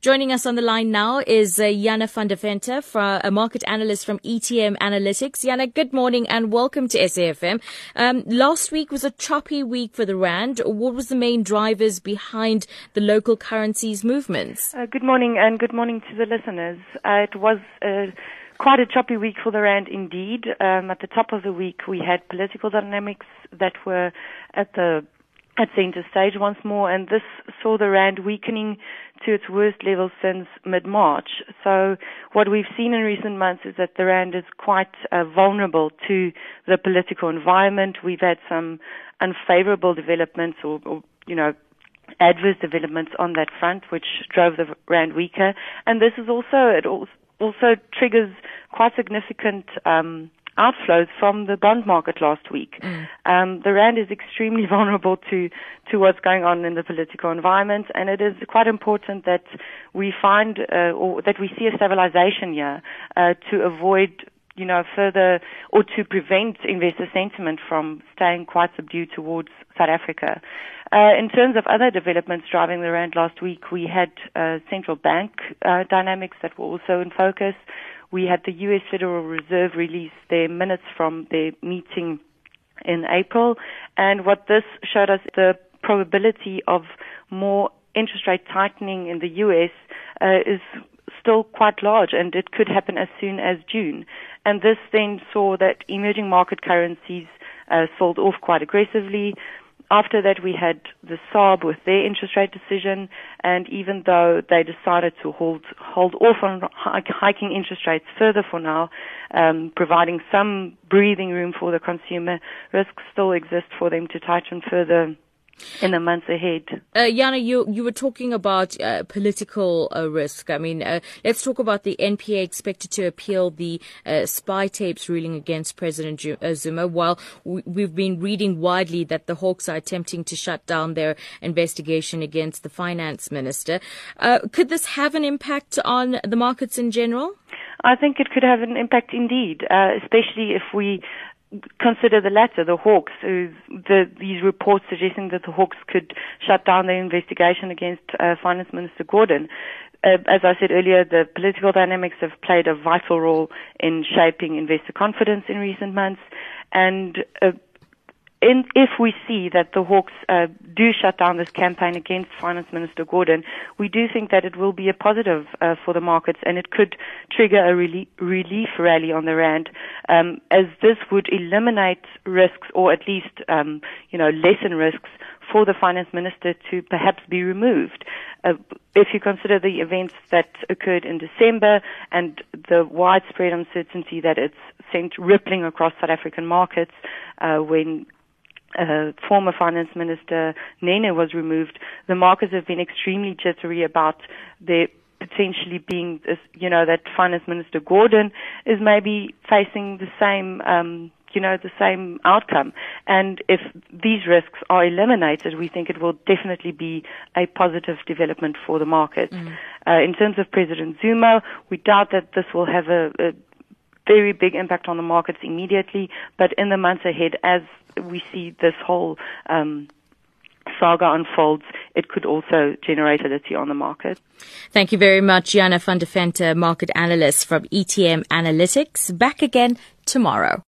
Joining us on the line now is uh, Jana van Deventer, a market analyst from ETM Analytics. Jana, good morning and welcome to SAFM. Um, last week was a choppy week for the Rand. What was the main drivers behind the local currencies movements? Uh, good morning and good morning to the listeners. Uh, it was uh, quite a choppy week for the Rand indeed. Um, at the top of the week, we had political dynamics that were at the at center stage once more, and this saw the rand weakening to its worst level since mid-March. So what we've seen in recent months is that the rand is quite uh, vulnerable to the political environment. We've had some unfavorable developments or, or you know, adverse developments on that front, which drove the rand weaker. And this is also, it also triggers quite significant um, outflows from the bond market last week. Mm. Um, the rand is extremely vulnerable to to what's going on in the political environment, and it is quite important that we find uh, or that we see a stabilization here uh, to avoid you know, further or to prevent investor sentiment from staying quite subdued towards South Africa. Uh, in terms of other developments driving the rand last week, we had uh, central bank uh, dynamics that were also in focus we had the U.S. Federal Reserve release their minutes from their meeting in April, and what this showed us the probability of more interest rate tightening in the U.S. Uh, is still quite large, and it could happen as soon as June. And this then saw that emerging market currencies uh, sold off quite aggressively after that, we had the SARB with their interest rate decision, and even though they decided to hold hold off on hiking interest rates further for now, um, providing some breathing room for the consumer, risks still exist for them to tighten further in the months ahead. Uh, Jana, you you were talking about uh, political uh, risk. I mean, uh, let's talk about the NPA expected to appeal the uh, spy tapes ruling against President uh, Zuma. While we've been reading widely that the Hawks are attempting to shut down their investigation against the finance minister, could this have an impact on the markets in general? I think it could have an impact indeed, especially if we consider the latter, the Hawks, the, these reports suggesting that the Hawks could shut down their investigation against uh, Finance Minister Gordhan. Uh, as I said earlier, the political dynamics have played a vital role in shaping investor confidence in recent months, and uh, in, if we see that the Hawks uh, do shut down this campaign against Finance Minister Gordhan, we do think that it will be a positive uh, for the markets and it could trigger a relief, rally on the rand, um, as this would eliminate risks or at least, um, you know, lessen risks for the finance minister to perhaps be removed. Uh, if you consider the events that occurred in December and the widespread uncertainty that it's sent rippling across South African markets uh, when uh, former finance minister Nene was removed, the markets have been extremely jittery about there potentially being, you know, that finance minister Gordhan is maybe facing the same, um, you know, the same outcome. And if these risks are eliminated, we think it will definitely be a positive development for the market. Mm. Uh, in terms of President Zuma, we doubt that this will have a, a very big impact on the markets immediately, but in the months ahead, as we see this whole um, saga unfolds, it could also generate volatility on the market. Thank you very much, Jana Venter, market analyst from ETM Analytics. Back again tomorrow.